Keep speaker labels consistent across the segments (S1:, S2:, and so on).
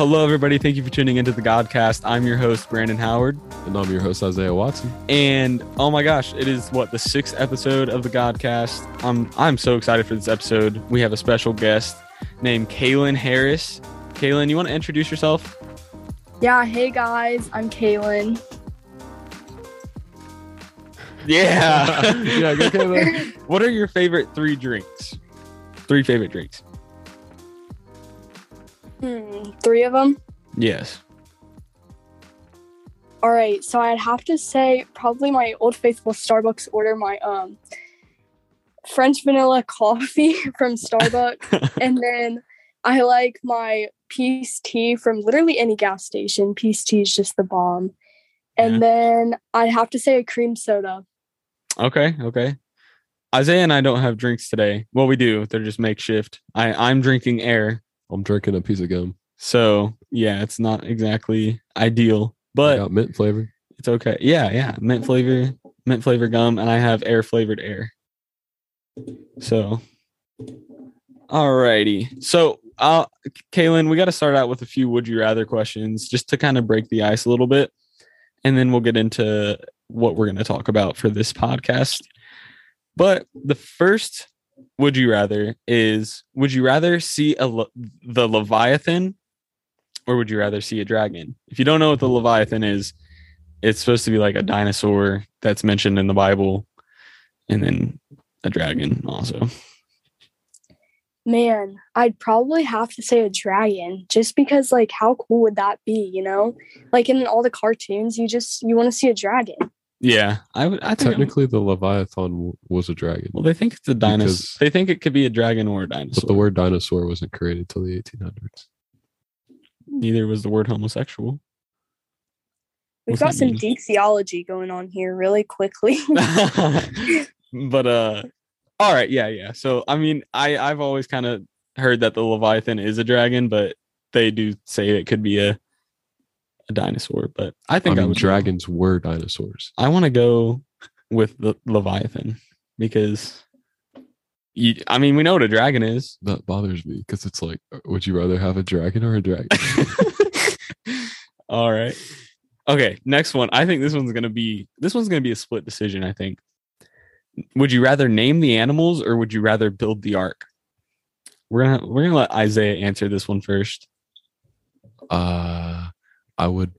S1: Hello, everybody. Thank you for tuning into the Godcast. I'm your host, Brandon Howard.
S2: And I'm your host, Isaiah Watson.
S1: And oh my gosh, it is what the sixth episode of the Godcast. I'm I'm so excited for this episode. We have a special guest named Kaelyn Harris. Kaelyn, you want to introduce yourself?
S3: Yeah, hey guys, I'm Kaelyn.
S1: Yeah.
S2: yeah, go Kaelyn.
S1: what are your favorite three drinks? Three favorite drinks.
S3: Hmm, three of them.
S1: Yes.
S3: All right, so I'd have to say probably my old faithful Starbucks order, my um French vanilla coffee from Starbucks, and then I like my peace tea from literally any gas station. Peace tea is just the bomb. And
S1: Yeah.
S3: then I'd have to say a cream soda.
S1: Okay. Okay. Isaiah and I don't have drinks today. Well, we do. They're just makeshift. I I'm drinking air.
S2: I'm drinking a piece of gum.
S1: So yeah, it's not exactly ideal, but I
S2: got mint flavor.
S1: it's okay. Yeah, yeah. Mint flavor, mint flavor gum, and I have air flavored air. So alrighty. So uh Kaelyn, we gotta start out with a few would you rather questions just to kind of break the ice a little bit. And then we'll get into what we're gonna talk about for this podcast. But the first would you rather is would you rather see a le- the leviathan or would you rather see a dragon if you don't know what the leviathan is it's supposed to be like a dinosaur that's mentioned in the bible and then a dragon also
S3: Man, I'd probably have to say a dragon just because like how cool would that be, you know? Like in all the cartoons, you just you want to see a dragon.
S1: Yeah. I would i think I'm-
S2: Technically, the Leviathan was a dragon,
S1: well they think it's a dinosaur.
S2: Because-
S1: they think it could be a dragon or a dinosaur
S2: but the word dinosaur wasn't created till the 1800s.
S1: neither was the word homosexual.
S3: We've
S1: What's
S3: got some
S1: mean?
S3: deep theology going on here really quickly.
S1: but uh all right. Yeah yeah. So i mean i i've always kind of heard that the leviathan is a dragon but they do say it could be a a dinosaur but i
S2: I
S1: think I,
S2: mean,
S1: would
S2: dragons were dinosaurs.
S1: i want to go with the leviathan because you, i mean we know what a dragon is.
S2: That bothers me because it's like, uh, would you rather have a dragon or a dragon?
S1: all right. Okay next one. I think this one's gonna be this one's gonna be a split decision i think. Would you rather name the animals or would you rather build the ark? We're gonna we're gonna let isaiah answer this one first.
S2: Uh, I would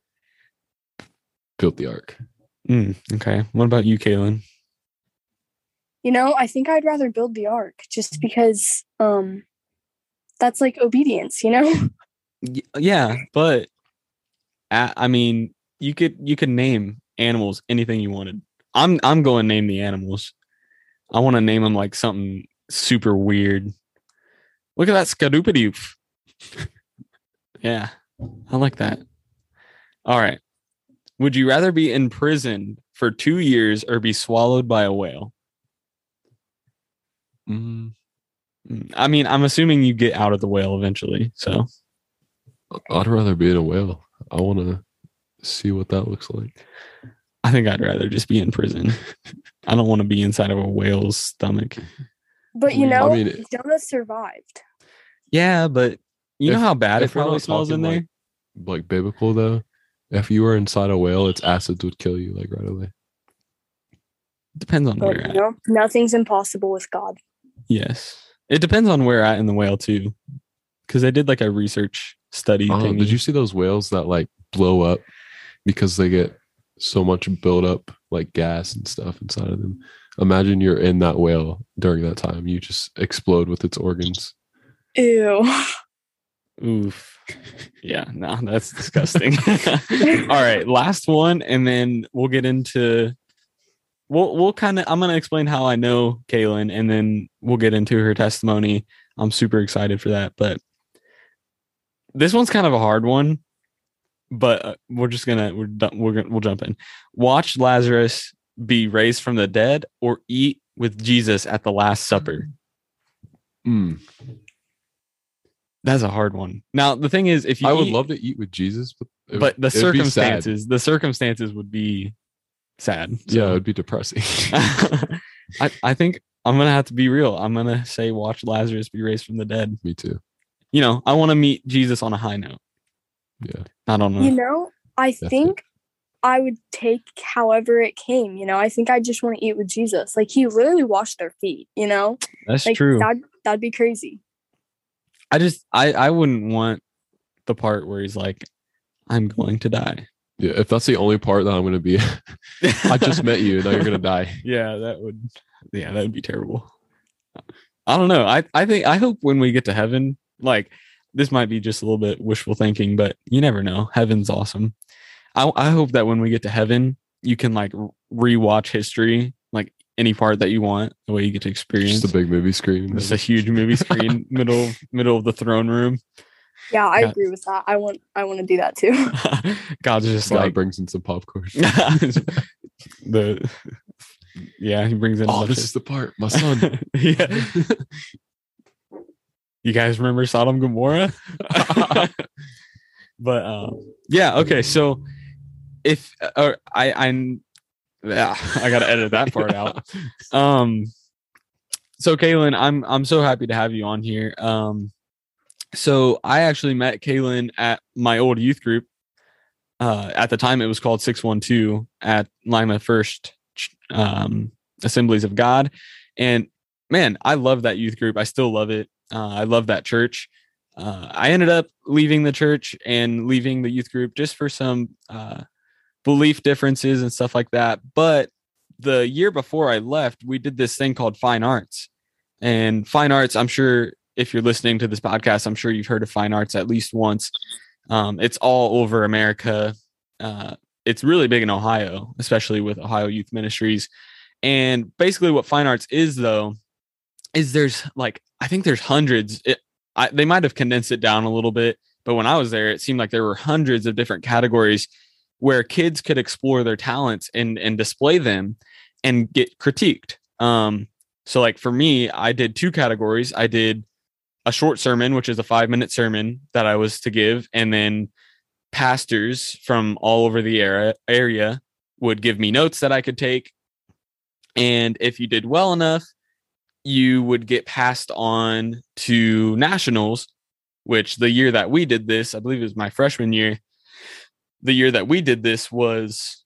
S2: build the ark.
S1: Mm, okay. What about you kaelyn?
S3: You know, I think I'd rather build the ark just because um that's like obedience, you know?
S1: Yeah but I, I mean you could you could name animals anything you wanted. I'm i'm going to name the animals. I want to name them like something super weird. Look at that skadoopidoof yeah i like that all right would you rather be in prison for two years or be swallowed by a whale
S2: Mm,
S1: i mean i'm assuming you get out of the whale eventually so
S2: I'd rather be in a whale. I want to see what that looks like.
S1: I think I'd rather just be in prison. I don't want to be inside of a whale's stomach.
S3: But you
S1: I
S3: know,
S2: mean, it-
S3: Jonah survived.
S1: Yeah, but you know how bad it probably smells in
S2: talking,
S1: there.
S2: like- Like biblical though, if you were inside a whale, its acids would kill you like right away.
S1: Depends on where
S3: But
S1: at.
S3: you know, nothing's impossible with God.
S1: Yes, it depends on where at in the whale too, because they did like a research study.
S2: Oh,
S1: thingy.
S2: did you see those whales that like blow up because they get so much build up like gas and stuff inside of them? Imagine you're in that whale during that time. You just explode with its organs.
S3: Ew.
S1: Oof. Yeah, no, that's disgusting. All right, last one, and then we'll get into. We'll we'll kind of. I'm gonna explain how I know Kaelyn, and then we'll get into her testimony. I'm super excited for that, but this one's kind of a hard one. But uh, we're just gonna we're done, we're gonna we'll jump in. Watch Lazarus be raised from the dead, or eat with Jesus at the Last Supper.
S2: Mm.
S1: That's a hard one. Now the thing is, if you
S2: I would
S1: eat-
S2: love to eat with Jesus, but it
S1: but the
S2: it would be sad.
S1: circumstances the circumstances would be sad
S2: Yeah, it would be depressing.
S1: I, I think I'm gonna have to be real. I'm gonna say watch Lazarus be raised from the dead.
S2: Me too.
S1: You know, I want to meet Jesus on a high note.
S2: Yeah.
S1: I don't know.
S3: You know, I
S2: Definitely.
S3: think I would take however it came. You know, I think I just want to eat with Jesus. Like he literally washed their feet. You know,
S1: That's
S3: like
S1: true.
S3: that that'd be crazy.
S1: I just I I wouldn't want the part where he's like, I'm going to die.
S2: Yeah. If that's the only part that I'm gonna be, I just met you. Now you're gonna die.
S1: yeah, that would yeah, that would be terrible. I don't know. I I think I hope when we get to heaven, like this might be just a little bit wishful thinking, but you never know. Heaven's awesome. I I hope that when we get to heaven, you can like rewatch history, any part that you want, the way you get to experience.
S2: Just a big movie screen.
S1: Just a huge movie screen, middle middle of the throne room.
S3: Yeah, I
S1: Yeah.
S3: agree with that. I want I want to do that too.
S1: God's just
S2: God
S1: like
S2: brings in some popcorn.
S1: the yeah, he brings in. a
S2: oh, this
S1: of-
S2: is the part, my son.
S1: yeah. You guys remember Sodom and Gomorrah? but um, yeah, okay. So if uh, I I yeah, I gotta edit that part out. Um, so Kaelyn, I'm I'm so happy to have you on here. Um, so I actually met Kaelyn at my old youth group. Uh, at the time, it was called Six One Two at Lima First um, Assemblies of God, and man, I love that youth group. I still love it. Uh, I love that church. Uh, I ended up leaving the church and leaving the youth group just for some uh, belief differences and stuff like that. But the year before I left, we did this thing called fine arts. And fine arts, I'm sure if you're listening to this podcast, I'm sure you've heard of fine arts at least once. Um, it's all over America. Uh, it's really big in Ohio, especially with Ohio Youth Ministries. And basically, what fine arts is, though, is there's like I think there's hundreds. It, I, they might have condensed it down a little bit, but when I was there, it seemed like there were hundreds of different categories where kids could explore their talents and and display them and get critiqued. Um, so like for me, I did two categories. I did a short sermon, which is a five minute sermon that I was to give, and then pastors from all over the area area would give me notes that I could take. And if you did well enough, you would get passed on to nationals, which the year that we did this, I believe it was my freshman year. The year that we did this was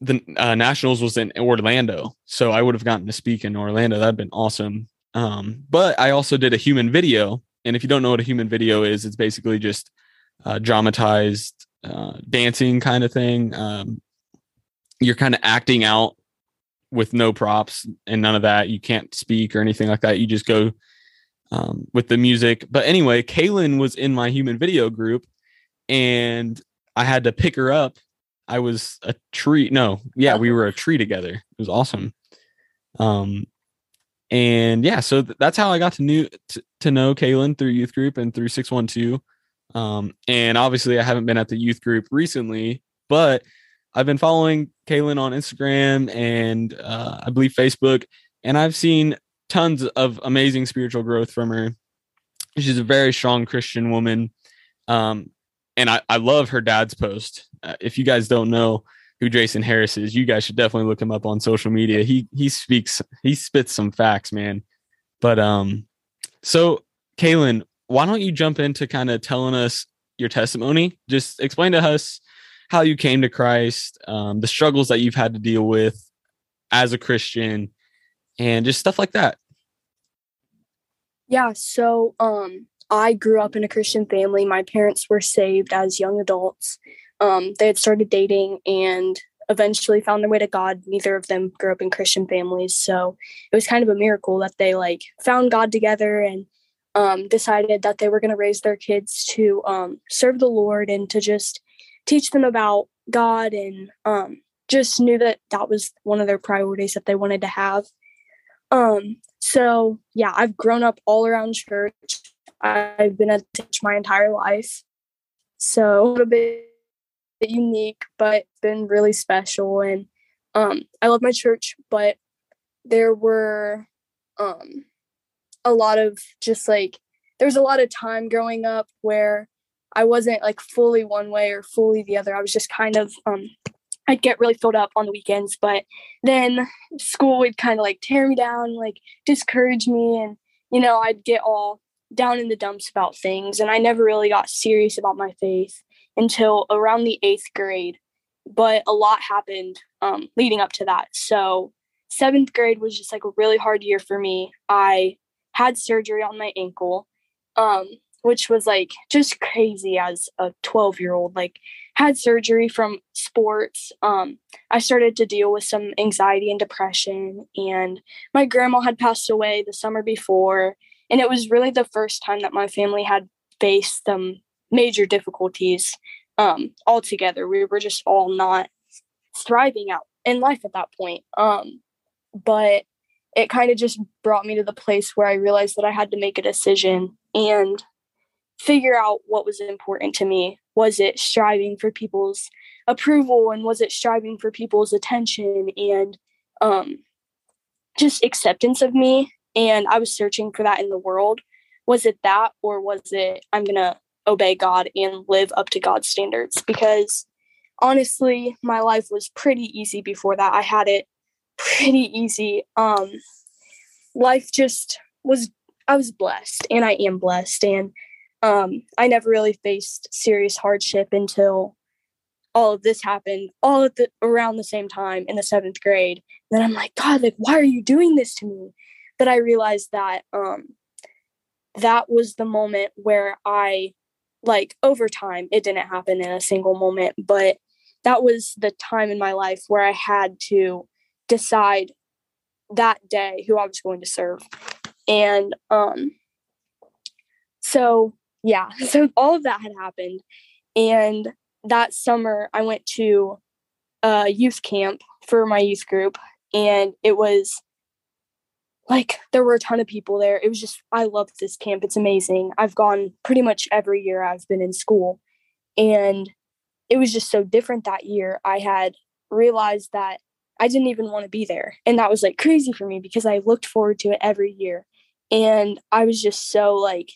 S1: the uh, nationals was in Orlando, so I would have gotten to speak in Orlando. That'd been awesome. Um, but I also did a human video, and if you don't know what a human video is, it's basically just uh, dramatized uh, dancing kind of thing. Um, you're kind of acting out with no props and none of that. You can't speak or anything like that. You just go um, with the music. But anyway, Kaelyn was in my human video group and I had to pick her up. I was a tree. No, yeah, we were a tree together. It was awesome. Um, and yeah, so th- that's how I got to new to, to know Kaelyn through youth group and through 612. Um, and obviously I haven't been at the youth group recently, but I've been following Kaelyn on Instagram and uh, I believe Facebook, and I've seen tons of amazing spiritual growth from her. She's a very strong Christian woman. Um, and I, I love her dad's post. Uh, if you guys don't know who Jason Harris is, you guys should definitely look him up on social media. He he speaks he spits some facts, man. But um, so Kaelyn, why don't you jump into kind of telling us your testimony? Just explain to us how you came to Christ, um, the struggles that you've had to deal with as a Christian, and just stuff like that.
S3: Yeah, so um I grew up in a Christian family. My parents were saved as young adults. Um they had started dating and eventually found their way to God. Neither of them grew up in Christian families, so it was kind of a miracle that they like found God together and um decided that they were going to raise their kids to um serve the Lord and to just teach them about God and um just knew that that was one of their priorities that they wanted to have. Um so yeah, I've grown up all around church. I've been at church my entire life. So a little bit unique, but been really special. And um, I love my church, but there were um, a lot of just like there was a lot of time growing up where I wasn't like fully one way or fully the other. I was just kind of um, I'd get really filled up on the weekends, but then school would kind of like tear me down, like discourage me. And, you know, I'd get all down in the dumps about things. And I never really got serious about my faith until around the eighth grade. But a lot happened um, leading up to that. So, seventh grade was just like a really hard year for me. I had surgery on my ankle, um, which was like just crazy as a 12 year old. Like, had surgery from sports. Um, I started to deal with some anxiety and depression, and my grandma had passed away the summer before. And it was really the first time that my family had faced some major difficulties um, altogether. We were just all not thriving out in life at that point. Um, but it kind of just brought me to the place where I realized that I had to make a decision and figure out what was important to me. Was it striving for people's approval and was it striving for people's attention and um, just acceptance of me? And I was searching for that in the world. Was it that or was it I'm going to obey God and live up to God's standards? Because honestly, my life was pretty easy before that. I had it pretty easy. Um, life just was, I was blessed and I am blessed. And um, I never really faced serious hardship until all of this happened all at the around the same time in the seventh grade. And then I'm like, God, like, why are you doing this to me? That I realized that um, that was the moment where I, like, over time, it didn't happen in a single moment, but that was the time in my life where I had to decide that day who I was going to serve. And um so yeah, so all of that had happened and that summer I went to a youth camp for my youth group and it was like there were a ton of people there. It was just I love this camp. It's amazing. I've gone pretty much every year I've been in school and it was just so different that year. I had realized that I didn't even want to be there. And that was like crazy for me because I looked forward to it every year. And I was just so like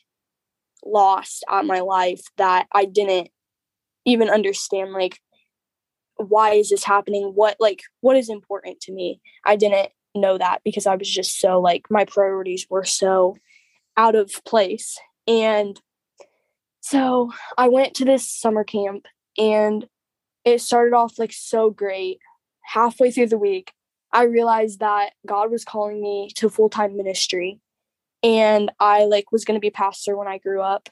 S3: lost at my life that I didn't even understand like why is this happening? What like what is important to me? I didn't know that because I was just so like my priorities were so out of place. And so I went to this summer camp and it started off like so great halfway through the week, I realized that God was calling me to full time ministry. And I like was gonna be pastor when I grew up.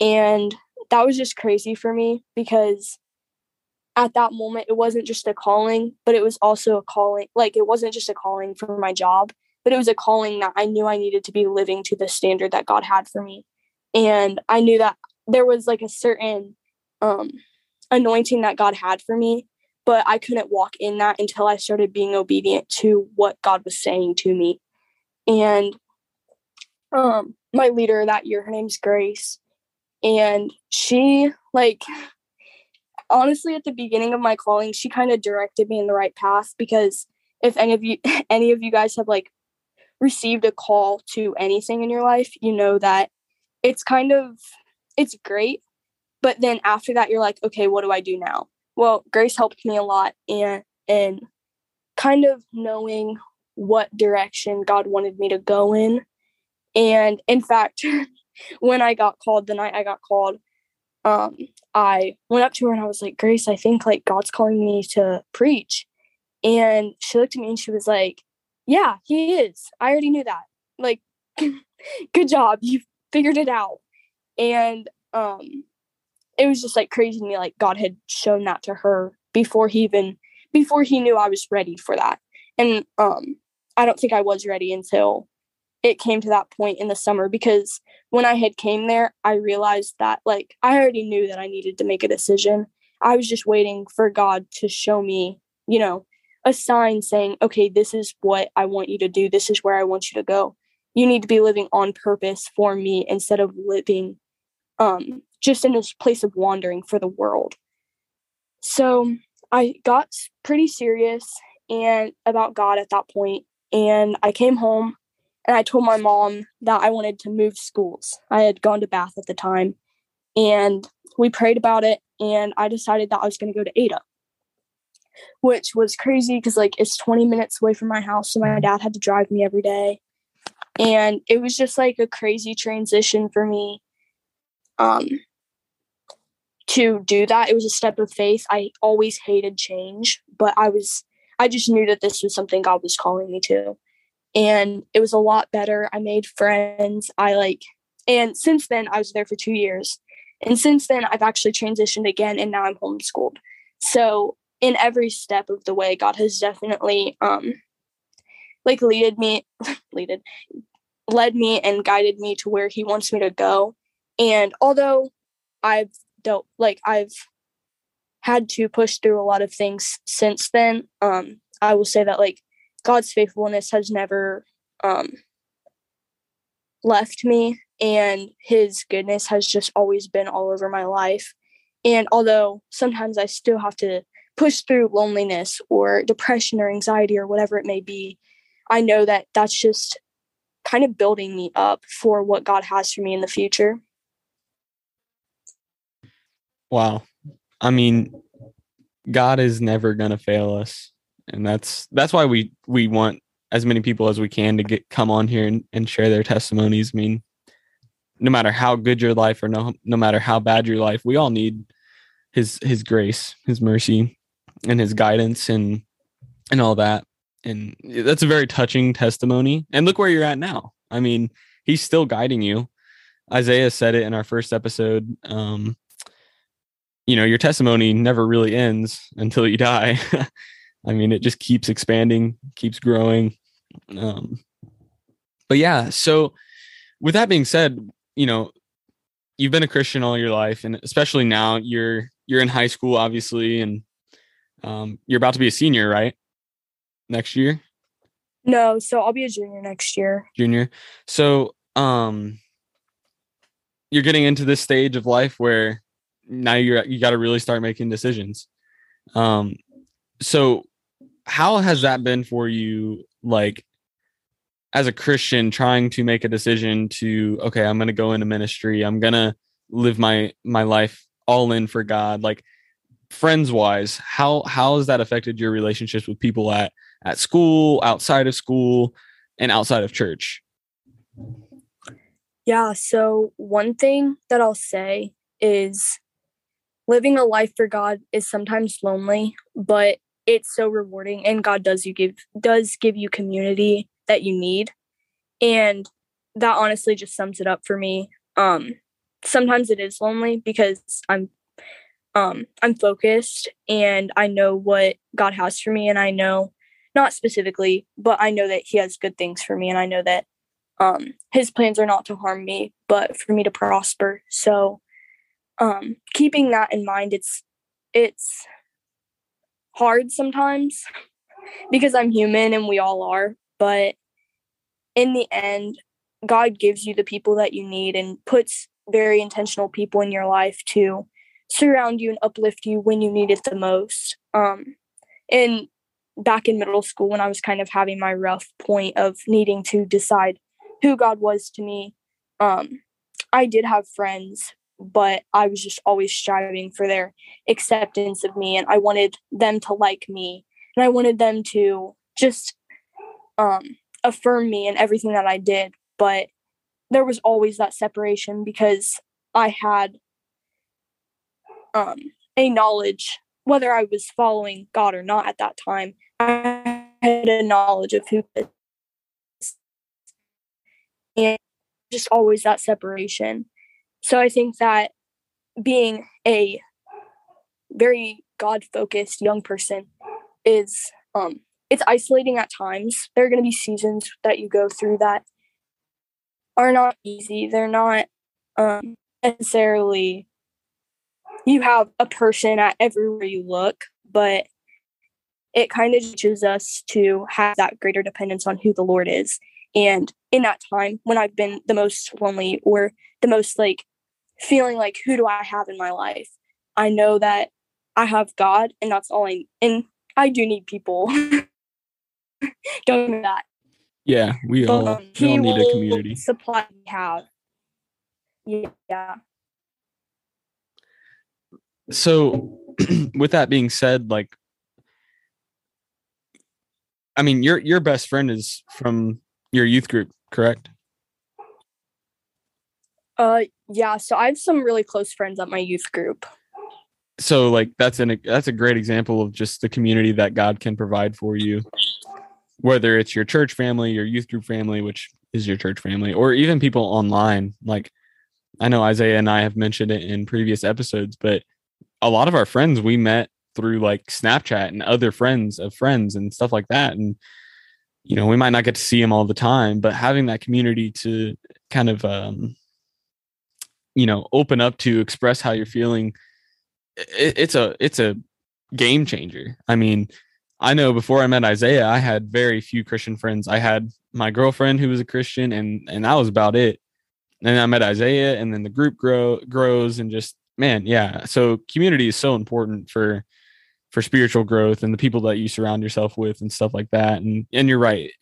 S3: And that was just crazy for me because at that moment it wasn't just a calling, but it was also a calling like it wasn't just a calling for my job, but it was a calling that I knew I needed to be living to the standard that God had for me. And I knew that there was like a certain um anointing that God had for me but I couldn't walk in that until I started being obedient to what God was saying to me. And um my leader that year, her name's Grace, and she like honestly at the beginning of my calling, she kind of directed me in the right path because if any of you any of you guys have like received a call to anything in your life, you know that it's kind of it's great, but then after that you're like, okay, what do I do now? well grace helped me a lot and and kind of knowing what direction god wanted me to go in and in fact when i got called the night i got called um i went up to her and i was like grace i think like god's calling me to preach. And she looked at me and she was like yeah he is. I already knew that. Like good job. You figured it out. And um it was just like crazy to me like god had shown that to her before he even before he knew i was ready for that. And um i don't think i was ready until it came to that point in the summer because when i had came there i realized that like i already knew that i needed to make a decision. I was just waiting for god to show me you know a sign saying okay this is what i want you to do. This is where i want you to go. You need to be living on purpose for me instead of living um just in this place of wandering for the world. So I got pretty serious and about God at that point, and I came home and I told my mom that I wanted to move schools. I had gone to Bath at the time, and we prayed about it, and I decided that I was going to go to Ada. which was crazy because like it's 20 minutes away from my house, so my dad had to drive me every day. And it was just like a crazy transition for me um to do that. It was a step of faith. I always hated change, but I was I just knew that this was something God was calling me to. And it was a lot better. I made friends. I like and since then I was there for 2 years. And since then I've actually transitioned again and now I'm homeschooled. So in every step of the way God has definitely um like leaded me leaded led me and guided me to where he wants me to go. And although I've dealt like I've had to push through a lot of things since then, um, I will say that like God's faithfulness has never um left me and his goodness has just always been all over my life. And although sometimes I still have to push through loneliness or depression or anxiety or whatever it may be, I know that that's just kind of building me up for what God has for me in the future.
S1: Wow. I mean, God is never going to fail us. And that's that's why we we want as many people as we can to get come on here and, and share their testimonies. I mean, no matter how good your life or no no matter how bad your life, we all need his his grace, his mercy, and his guidance and and all that. And that's a very touching testimony. And look where you're at now. I mean, he's still guiding you. Isaiah said it in our first episode. Um, you know, your testimony never really ends until you die. I mean, it just keeps expanding, keeps growing. Um, but yeah, so with that being said, you know, you've been a Christian all your life, and especially now you're you're in high school, obviously, and um, you're about to be a senior, right? Next year.
S3: No, so I'll be a junior next year.
S1: Junior. So, um, you're getting into this stage of life where now you're you got to really start making decisions. Um, so how has that been for you? Like, as a Christian, trying to make a decision to okay, I'm to go into ministry. I'm to live my my life all in for God. Like, friends wise, how how has that affected your relationships with people at at school, outside of school, and outside of church?
S3: Yeah, so one thing that I'll say is living a life for God is sometimes lonely, but it's so rewarding and God does you give does give you community that you need. And that honestly just sums it up for me. Um sometimes it is lonely because I'm um I'm focused and I know what God has for me and I know not specifically, but I know that he has good things for me and I know that um his plans are not to harm me, but for me to prosper. So um keeping that in mind it's it's hard sometimes because I'm human and we all are, but in the end God gives you the people that you need and puts very intentional people in your life to surround you and uplift you when you need it the most. Um and back in middle school when I was kind of having my rough point of needing to decide who God was to me, um, I did have friends, but I was just always striving for their acceptance of me, and I wanted them to like me, and I wanted them to just um, affirm me in everything that I did. But there was always that separation because I had um, a knowledge whether I was following God or not at that time, I had a knowledge of who and just always that separation. So I think that being a very God focused young person is um it's isolating at times. There are going to be seasons that you go through that are not easy. They're not um necessarily you have a person at everywhere you look, but it kind of teaches us to have that greater dependence on who the Lord is. And in that time when I've been the most lonely or the most like feeling like, who do I have in my life? I know that I have God and that's all I and I do need people. Don't know that.
S1: Yeah, we but, all, um, we all need a community.
S3: Supply we have. Yeah
S1: so with that being said like I mean, your your best friend is from your youth group, correct?
S3: Uh, yeah. So I have some really close friends at my youth group.
S1: So like that's an that's a great example of just the community that God can provide for you. Whether it's your church family, your youth group family, which is your church family, or even people online. Like I know Isaiah and I have mentioned it in previous episodes, but a lot of our friends we met through like Snapchat and other friends of friends and stuff like that. And you know, we might not get to see them all the time, but having that community to kind of um, you know, open up to express how you're feeling, it, it's a it's a game changer. I mean, I know before I met Isaiah, I had very few Christian friends. I had my girlfriend who was a Christian, and and that was about it. And I met Isaiah, and then the group grow grows, and just man, yeah. So community is so important for for spiritual growth and the people that you surround yourself with and stuff like that. And and you're right,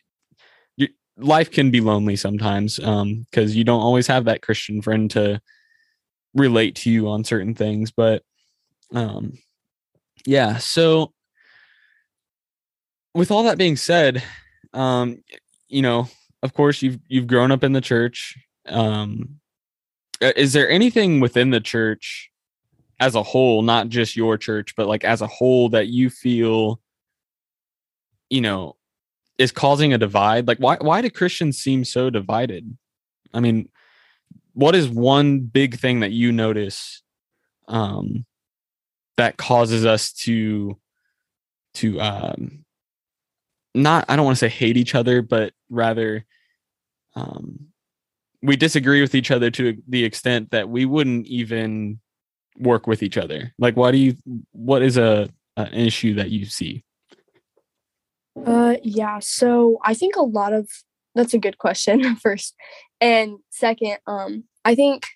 S1: life can be lonely sometimes um because you don't always have that Christian friend to relate to you on certain things. But um yeah, so with all that being said, um, you know, of course you've you've grown up in the church. Um, is there anything within the church as a whole, not just your church, but like as a whole that you feel, you know, is causing a divide? Like why why do Christians seem so divided? I mean, what is one big thing that you notice um that causes us to to um not I don't want to say hate each other, but rather um, we disagree with each other to the extent that we wouldn't even work with each other. Like, why do you? What is a an issue that you see?
S3: Uh, yeah. So I think a lot of that's a good question first, and second, um, I think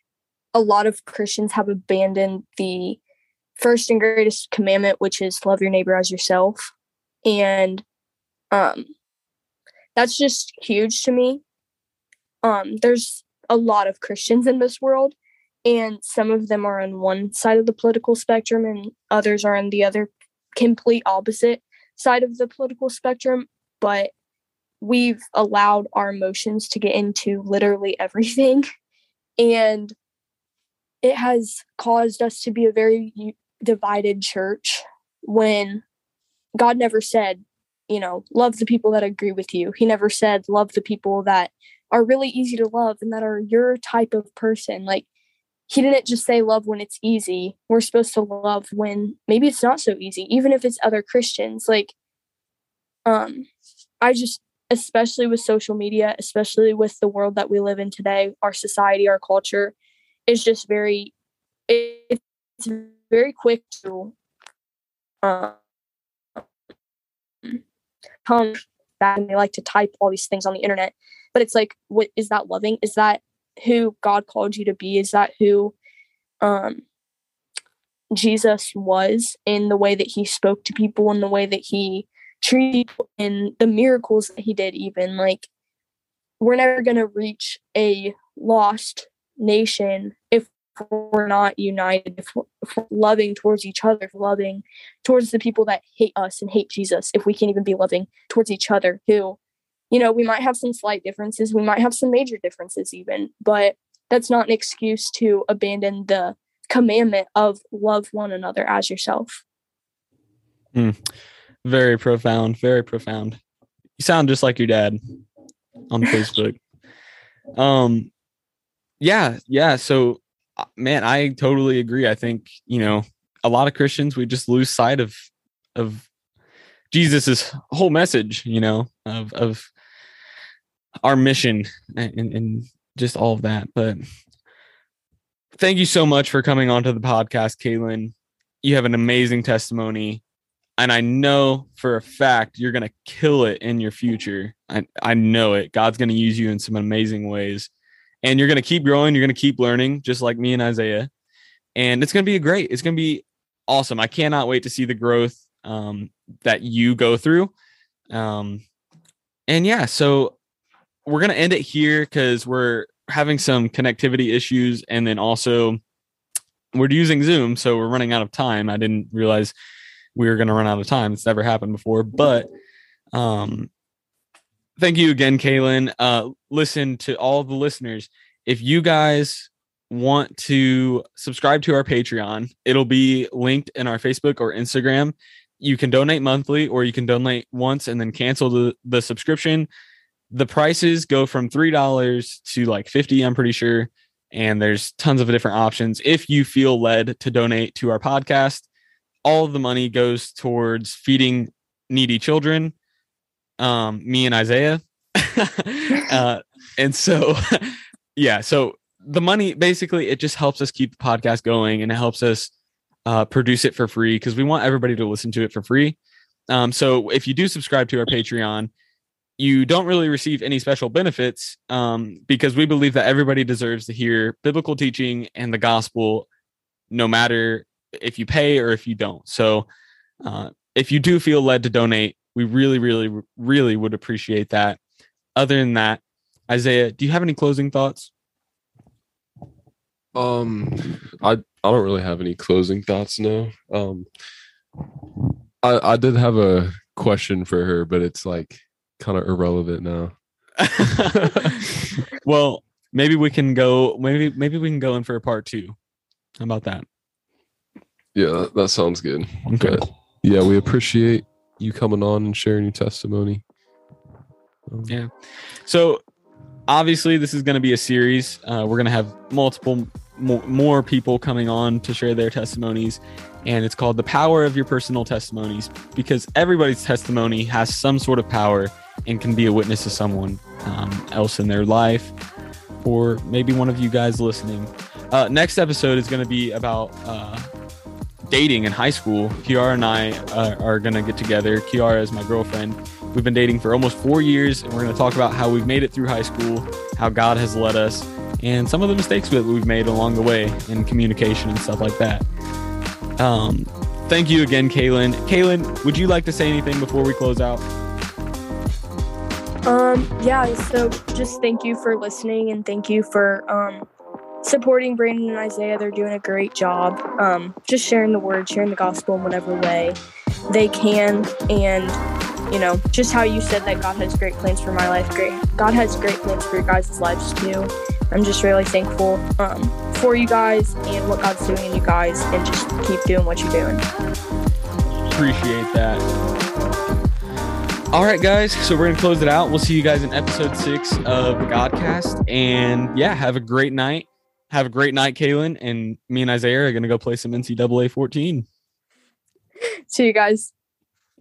S3: a lot of Christians have abandoned the first and greatest commandment, which is love your neighbor as yourself, and um, that's just huge to me. Um, there's a lot of Christians in this world, and some of them are on one side of the political spectrum, and others are on the other complete opposite side of the political spectrum. But we've allowed our emotions to get into literally everything, and it has caused us to be a very divided church when God never said you know, love the people that agree with you. He never said love the people that are really easy to love and that are your type of person. Like he didn't just say love when it's easy. We're supposed to love when maybe it's not so easy, even if it's other Christians. Like um I just especially with social media, especially with the world that we live in today, our society, our culture is just very it's very quick to um come back and they like to type all these things on the internet. But it's like, what is that loving? Is that who God called you to be? Is that who um Jesus was in the way that he spoke to people in the way that he treated and the miracles that he did even like we're never going to reach a lost nation if we're not united, if we're, if we're loving towards each other, if loving towards the people that hate us and hate Jesus, if we can't even be loving towards each other, who, you know, we might have some slight differences, we might have some major differences even, but that's not an excuse to abandon the commandment of love one another as yourself.
S1: Mm. Very profound. Very profound. You sound just like your dad on Facebook. um, yeah, yeah. So uh, man, I totally agree. I think, you know, a lot of Christians, we just lose sight of, of Jesus's whole message, you know, of, of our mission and, and just all of that. But thank you so much for coming onto the podcast, Kaelyn. You have an amazing testimony. And I know for a fact you're going to kill it in your future. I, I know it. God's going to use you in some amazing ways and you're going to keep growing. You're going to keep learning, just like me and Isaiah. And it's going to be great. It's going to be awesome. I cannot wait to see the growth um, that you go through. Um, and yeah, so we're going to end it here because we're having some connectivity issues. And then also, we're using Zoom. So we're running out of time. I didn't realize we were going to run out of time. It's never happened before. But Um, thank you again, Kaelyn. Uh, listen to all the listeners. If you guys want to subscribe to our Patreon, it'll be linked in our Facebook or Instagram. You can donate monthly or you can donate once and then cancel the, the subscription. The prices go from $3 to like 50, I'm pretty sure. And there's tons of different options. If you feel led to donate to our podcast, all of the money goes towards feeding needy children. Um, me and Isaiah. uh, and so, yeah, so the money basically it just helps us keep the podcast going and it helps us uh, produce it for free because we want everybody to listen to it for free. Um, so if you do subscribe to our Patreon, you don't really receive any special benefits um, because we believe that everybody deserves to hear biblical teaching and the gospel, no matter if you pay or if you don't. So uh, if you do feel led to donate, we really, really, really would appreciate that. Other than that, Isaiah, do you have any closing thoughts?
S2: Um, I I don't really have any closing thoughts now. Um, I I did have a question for her, but it's like kind of irrelevant now.
S1: well, maybe we can go. Maybe maybe we can go in for a part two. How about that?
S2: Yeah, that, that sounds good.
S1: Okay.
S2: But yeah, we appreciate you coming on and sharing your testimony. Um,
S1: Yeah. So obviously, this is going to be a series. Uh, we're going to have multiple more, more people coming on to share their testimonies, and it's called "The Power of Your Personal Testimonies" because everybody's testimony has some sort of power and can be a witness to someone um, else in their life, or maybe one of you guys listening. Uh, next episode is going to be about. Uh, dating in high school. Kiara and I uh, are going to get together. Kiara is my girlfriend. We've been dating for almost four years, and we're going to talk about how we've made it through high school, how God has led us, and some of the mistakes that we've made along the way in communication and stuff like that. Um, thank you again, Kaelyn. Kaelyn, would you like to say anything before we close out?
S3: Um, yeah, so just thank you for listening and thank you for um supporting Brandon and Isaiah. They're doing a great job. Um, just sharing the word, sharing the gospel in whatever way they can. And, you know, just how you said that God has great plans for my life. Great. God has great plans for your guys' lives too. I'm just really thankful um, for you guys and what God's doing in you guys and just keep doing what you're doing.
S1: Appreciate that. All right, guys. So we're going to close it out. We'll see you guys in episode six of the Godcast. And yeah, have a great night. Have a great night, Kaelyn. And me and Isaiah are going to go play some NCAA 14.
S3: See you guys.